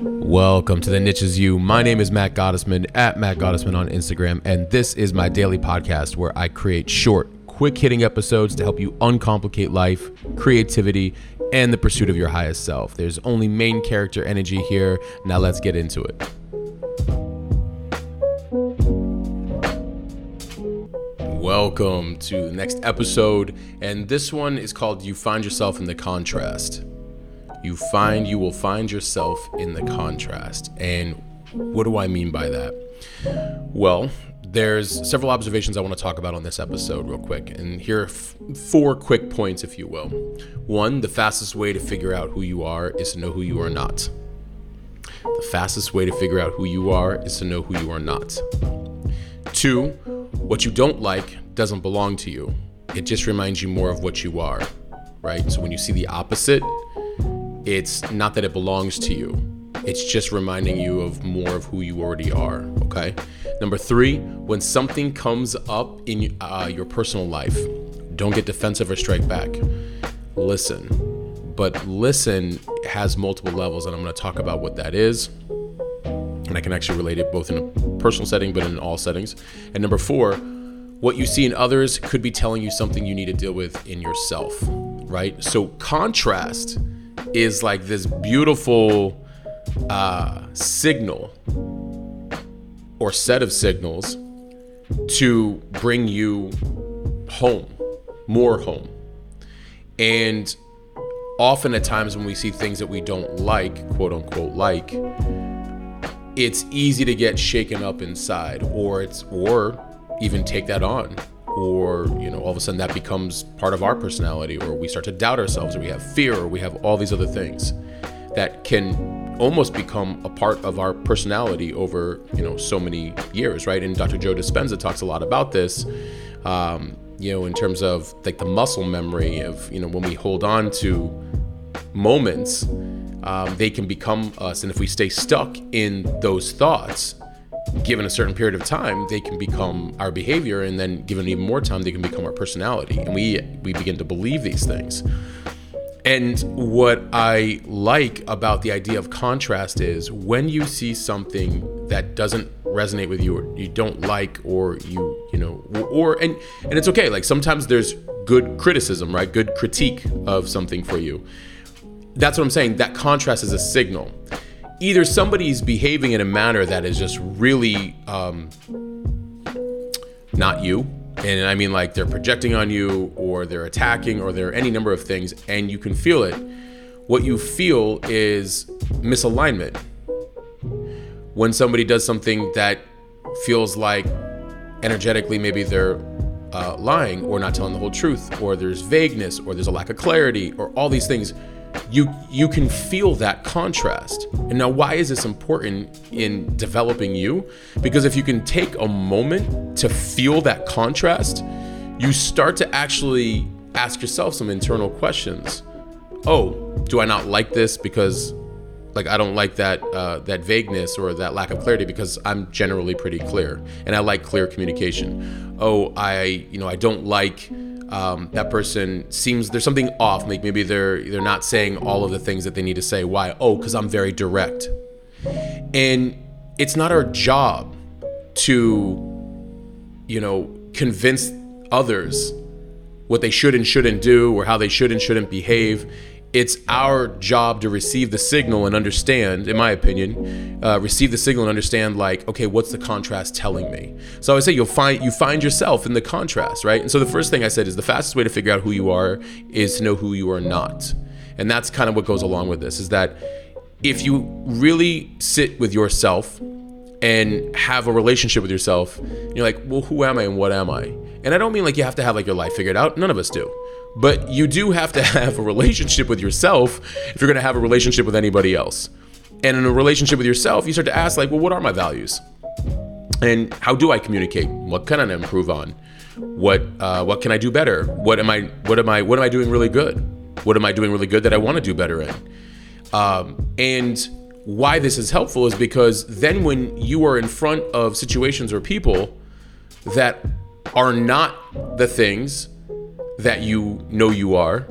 Welcome to the Niche Is You. My name is Matt Gottesman at Matt Gottesman on Instagram, and this is my daily podcast where I create short, quick hitting episodes to help you uncomplicate life, creativity, and the pursuit of your highest self. There's only main character energy here. Now let's get into it. Welcome to the next episode, and this one is called You Find Yourself in the Contrast. You find you will find yourself in the contrast. And what do I mean by that? Well, there's several observations I want to talk about on this episode, real quick. And here are f- four quick points, if you will. One, the fastest way to figure out who you are is to know who you are not. The fastest way to figure out who you are is to know who you are not. Two, what you don't like doesn't belong to you. It just reminds you more of what you are, right? So when you see the opposite, it's not that it belongs to you. It's just reminding you of more of who you already are, okay? Number three, when something comes up in uh, your personal life, don't get defensive or strike back. Listen. But listen has multiple levels, and I'm gonna talk about what that is I can actually relate it both in a personal setting but in all settings. And number four, what you see in others could be telling you something you need to deal with in yourself, right? So contrast is like this beautiful uh, signal or set of signals to bring you home, more home. And often at times when we see things that we don't like, quote unquote, like, it's easy to get shaken up inside or it's or even take that on or you know all of a sudden that becomes part of our personality or we start to doubt ourselves or we have fear or we have all these other things that can almost become a part of our personality over you know so many years right? And dr joe dispenza talks a lot about this um, you know in terms of like the muscle memory of you know when we hold on to moments um, they can become us. And if we stay stuck in those thoughts, given a certain period of time, they can become our behavior, and then given even more time, they can become our personality, and we we begin to believe these things. And what I like about the idea of contrast is when you see something that doesn't resonate with you or you don't like or you you know or and and it's okay like sometimes there's good criticism right good critique of something for you that's what I'm saying. That contrast is a signal. Either somebody's behaving in a manner that is just really um, not you, and I mean like they're projecting on you, or they're attacking, or there are any number of things, and you can feel it. What you feel is misalignment. When somebody does something that feels like energetically maybe they're uh, lying or not telling the whole truth, or there's vagueness, or there's a lack of clarity, or all these things you you can feel that contrast. And now why is this important in developing you? Because if you can take a moment to feel that contrast, you start to actually ask yourself some internal questions. Oh, do I not like this because like I don't like that uh, that vagueness or that lack of clarity because I'm generally pretty clear and I like clear communication. Oh, I you know I don't like um, that person seems there's something off. Like maybe they're they're not saying all of the things that they need to say. Why? Oh, because I'm very direct. And it's not our job to, you know, convince others what they should and shouldn't do or how they should and shouldn't behave it's our job to receive the signal and understand, in my opinion, uh, receive the signal and understand like, okay, what's the contrast telling me? So I would say you'll find you find yourself in the contrast, right? And so the first thing I said is the fastest way to figure out who you are is to know who you are not, and that's kind of what goes along with this. Is that if you really sit with yourself and have a relationship with yourself, you're like, well, who am I and what am I? And I don't mean like you have to have like your life figured out. None of us do. But you do have to have a relationship with yourself if you're going to have a relationship with anybody else. And in a relationship with yourself, you start to ask, like, well, what are my values? And how do I communicate? What can I improve on? What uh, what can I do better? What am I what am I what am I doing really good? What am I doing really good that I want to do better in? Um, and why this is helpful is because then when you are in front of situations or people that are not the things that you know you are,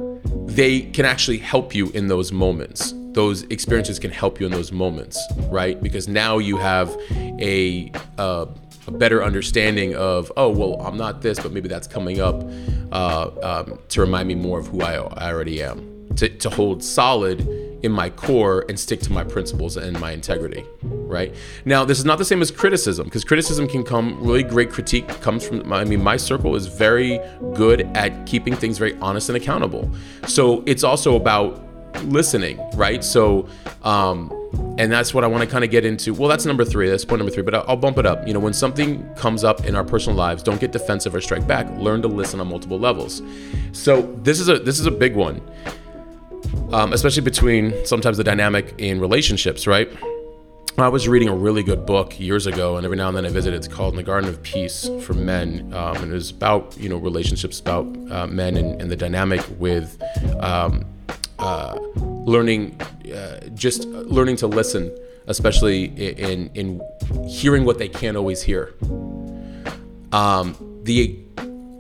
they can actually help you in those moments. Those experiences can help you in those moments, right? Because now you have a, uh, a better understanding of, oh, well, I'm not this, but maybe that's coming up uh, um, to remind me more of who I, I already am. To, to hold solid in my core and stick to my principles and my integrity right now this is not the same as criticism because criticism can come really great critique comes from i mean my circle is very good at keeping things very honest and accountable so it's also about listening right so um and that's what I want to kind of get into. Well, that's number three. That's point number three. But I'll bump it up. You know, when something comes up in our personal lives, don't get defensive or strike back. Learn to listen on multiple levels. So this is a this is a big one um, especially between sometimes the dynamic in relationships, right? I was reading a really good book years ago, and every now and then I visit. It's called "In the Garden of Peace for Men," um, and it was about you know relationships, about uh, men and, and, the dynamic with um, uh, learning, uh, just learning to listen, especially in in hearing what they can't always hear. Um, the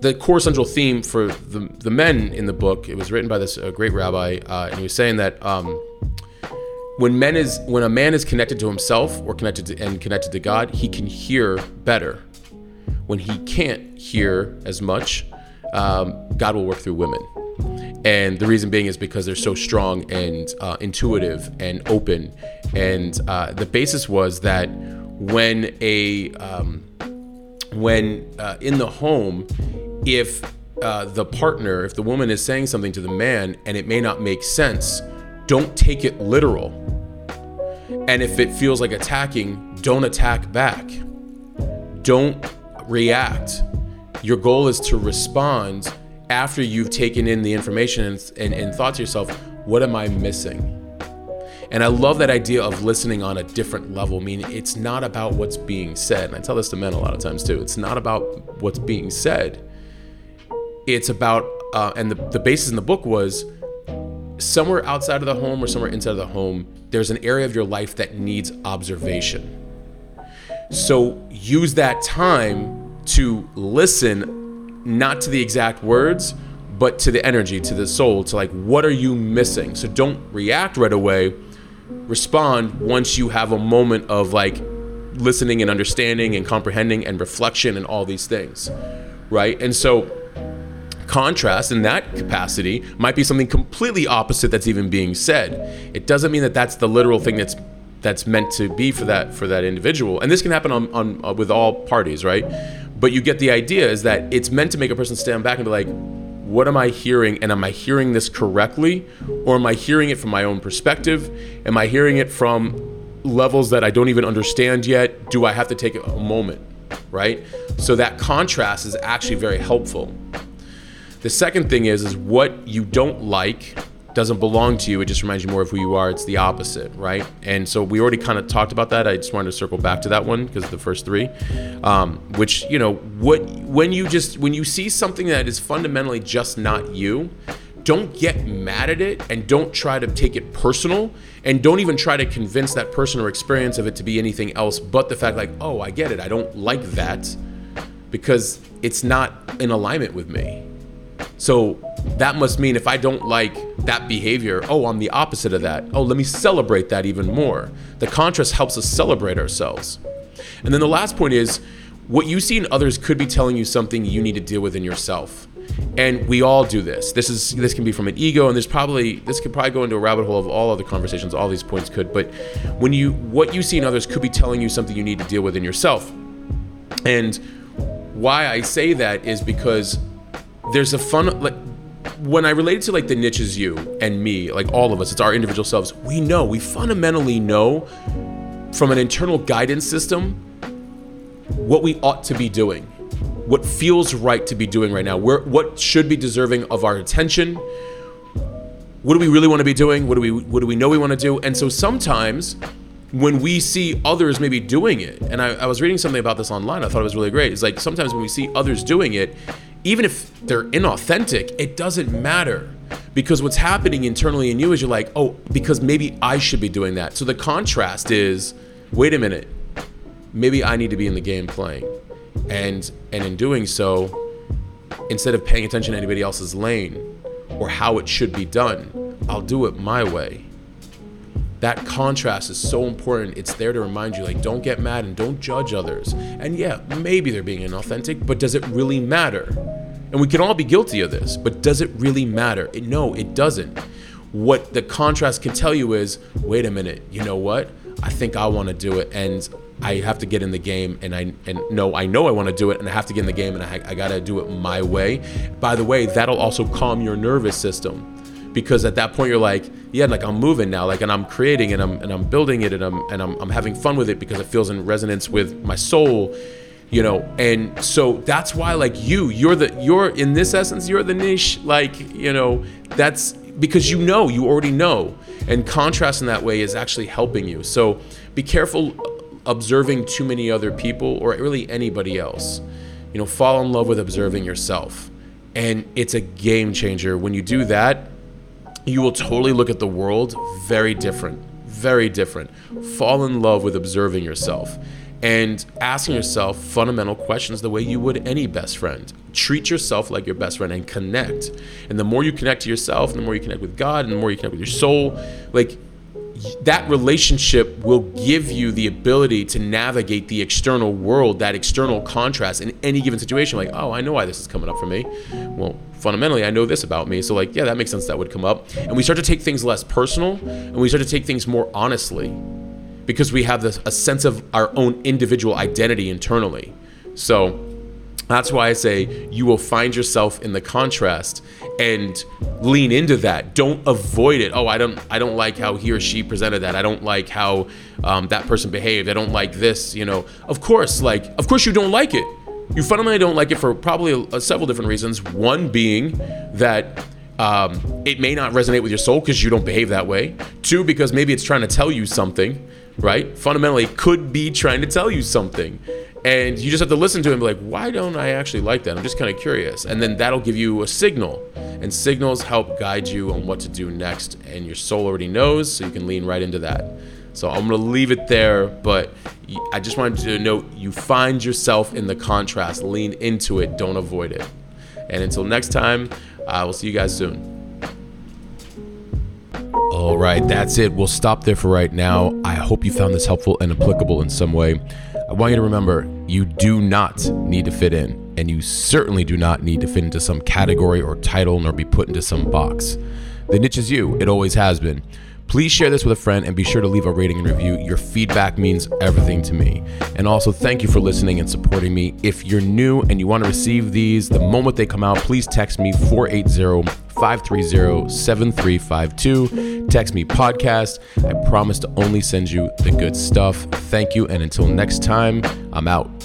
the core central theme for the, the men in the book, it was written by this uh, great rabbi, uh, and he was saying that um, when men is when a man is connected to himself or connected to, and connected to God, he can hear better. When he can't hear as much, um, God will work through women. And the reason being is because they're so strong and uh, intuitive and open. And uh, the basis was that when a um, when uh, in the home if uh, the partner, if the woman is saying something to the man and it may not make sense, don't take it literal. And if it feels like attacking, don't attack back. Don't react. Your goal is to respond after you've taken in the information and, and, and thought to yourself, what am I missing? And I love that idea of listening on a different level, I meaning it's not about what's being said. And I tell this to men a lot of times too. It's not about what's being said it's about uh, and the, the basis in the book was somewhere outside of the home or somewhere inside of the home there's an area of your life that needs observation. So use that time to listen not to the exact words but to the energy to the soul to like what are you missing? So don't react right away. Respond once you have a moment of like listening and understanding and comprehending and reflection and all these things right? And so contrast in that capacity might be something completely opposite that's even being said. It doesn't mean that that's the literal thing that's that's meant to be for that for that individual. And this can happen on, on uh, with all parties, right? But you get the idea is that it's meant to make a person stand back and be like, what am I hearing? And am I hearing this correctly? Or am I hearing it from my own perspective? Am I hearing it from levels that I don't even understand yet? Do I have to take a moment? Right? So that contrast is actually very helpful. The second thing is is what you don't like doesn't belong to you. It just reminds you more of who you are. It's the opposite, right? And so we already kind of talked about that. I just wanted to circle back to that one because the first three, um, which you know, what when you just when you see something that is fundamentally just not you, don't get mad at it and don't try to take it personal and don't even try to convince that person or experience of it to be anything else but the fact like, oh, I get it. I don't like that because it's not in alignment with me. So that must mean if I don't like that behavior, oh, I'm the opposite of that. Oh, let me celebrate that even more. The contrast helps us celebrate ourselves. And then the last point is what you see in others could be telling you something you need to deal with in yourself. And we all do this. This is this can be from an ego, and there's probably this could probably go into a rabbit hole of all other conversations. All these points could, but when you what you see in others could be telling you something you need to deal with in yourself. And why I say that is because there's a fun like when I relate to like the niche is you and me, like all of us, it's our individual selves. We know, we fundamentally know from an internal guidance system what we ought to be doing, what feels right to be doing right now, where what should be deserving of our attention. What do we really want to be doing? What do we what do we know we want to do? And so sometimes when we see others maybe doing it, and I, I was reading something about this online, I thought it was really great. It's like sometimes when we see others doing it, even if they're inauthentic, it doesn't matter because what's happening internally in you is you're like, oh, because maybe I should be doing that. So the contrast is, wait a minute, maybe I need to be in the game playing, and and in doing so, instead of paying attention to anybody else's lane, or how it should be done. I'll do it my way. That contrast is so important. It's there to remind you, like, don't get mad and don't judge others. And yeah, maybe they're being inauthentic, but does it really matter? And we can all be guilty of this, but does it really matter? It, no, it doesn't. What the contrast can tell you is wait a minute, you know what? I think I want to do it. And I have to get in the game and I and no, I know I want to do it and I have to get in the game and I, I got to do it my way. By the way, that'll also calm your nervous system because at that point you're like, yeah, like I'm moving now, like and I'm creating and I'm and I'm building it and I'm and I'm, I'm having fun with it because it feels in resonance with my soul, you know. And so that's why like you, you're the you're in this essence, you're the niche, like you know, that's because you know, you already know, and contrast in that way is actually helping you. So be careful observing too many other people or really anybody else. You know, fall in love with observing yourself. And it's a game changer. When you do that, you will totally look at the world very different. Very different. Fall in love with observing yourself and asking yourself fundamental questions the way you would any best friend. Treat yourself like your best friend and connect. And the more you connect to yourself, and the more you connect with God, and the more you connect with your soul, like that relationship will give you the ability to navigate the external world, that external contrast in any given situation. Like, oh, I know why this is coming up for me. Well, fundamentally, I know this about me. So, like, yeah, that makes sense that would come up. And we start to take things less personal and we start to take things more honestly because we have this, a sense of our own individual identity internally. So, that's why I say you will find yourself in the contrast and lean into that. Don't avoid it. Oh, I don't I don't like how he or she presented that. I don't like how um, that person behaved. I don't like this. You know, of course, like of course you don't like it. You fundamentally don't like it for probably a, several different reasons. One being that um, it may not resonate with your soul because you don't behave that way. Two, because maybe it's trying to tell you something, right? Fundamentally, could be trying to tell you something. And you just have to listen to him like why don't i actually like that? I'm just kind of curious. And then that'll give you a signal. And signals help guide you on what to do next. And your soul already knows so you can lean right into that. So i'm going to leave it there but i just wanted to note you find yourself in the contrast. Lean into it. Don't avoid it. And until next time i will see you guys soon. All right, that's it. We'll stop there for right now. I hope you found this helpful and applicable in some way. I want you to remember you do not need to fit in, and you certainly do not need to fit into some category or title nor be put into some box. The niche is you, it always has been. Please share this with a friend and be sure to leave a rating and review. Your feedback means everything to me. And also, thank you for listening and supporting me. If you're new and you want to receive these the moment they come out, please text me 480 530 7352. Text me podcast. I promise to only send you the good stuff. Thank you. And until next time, I'm out.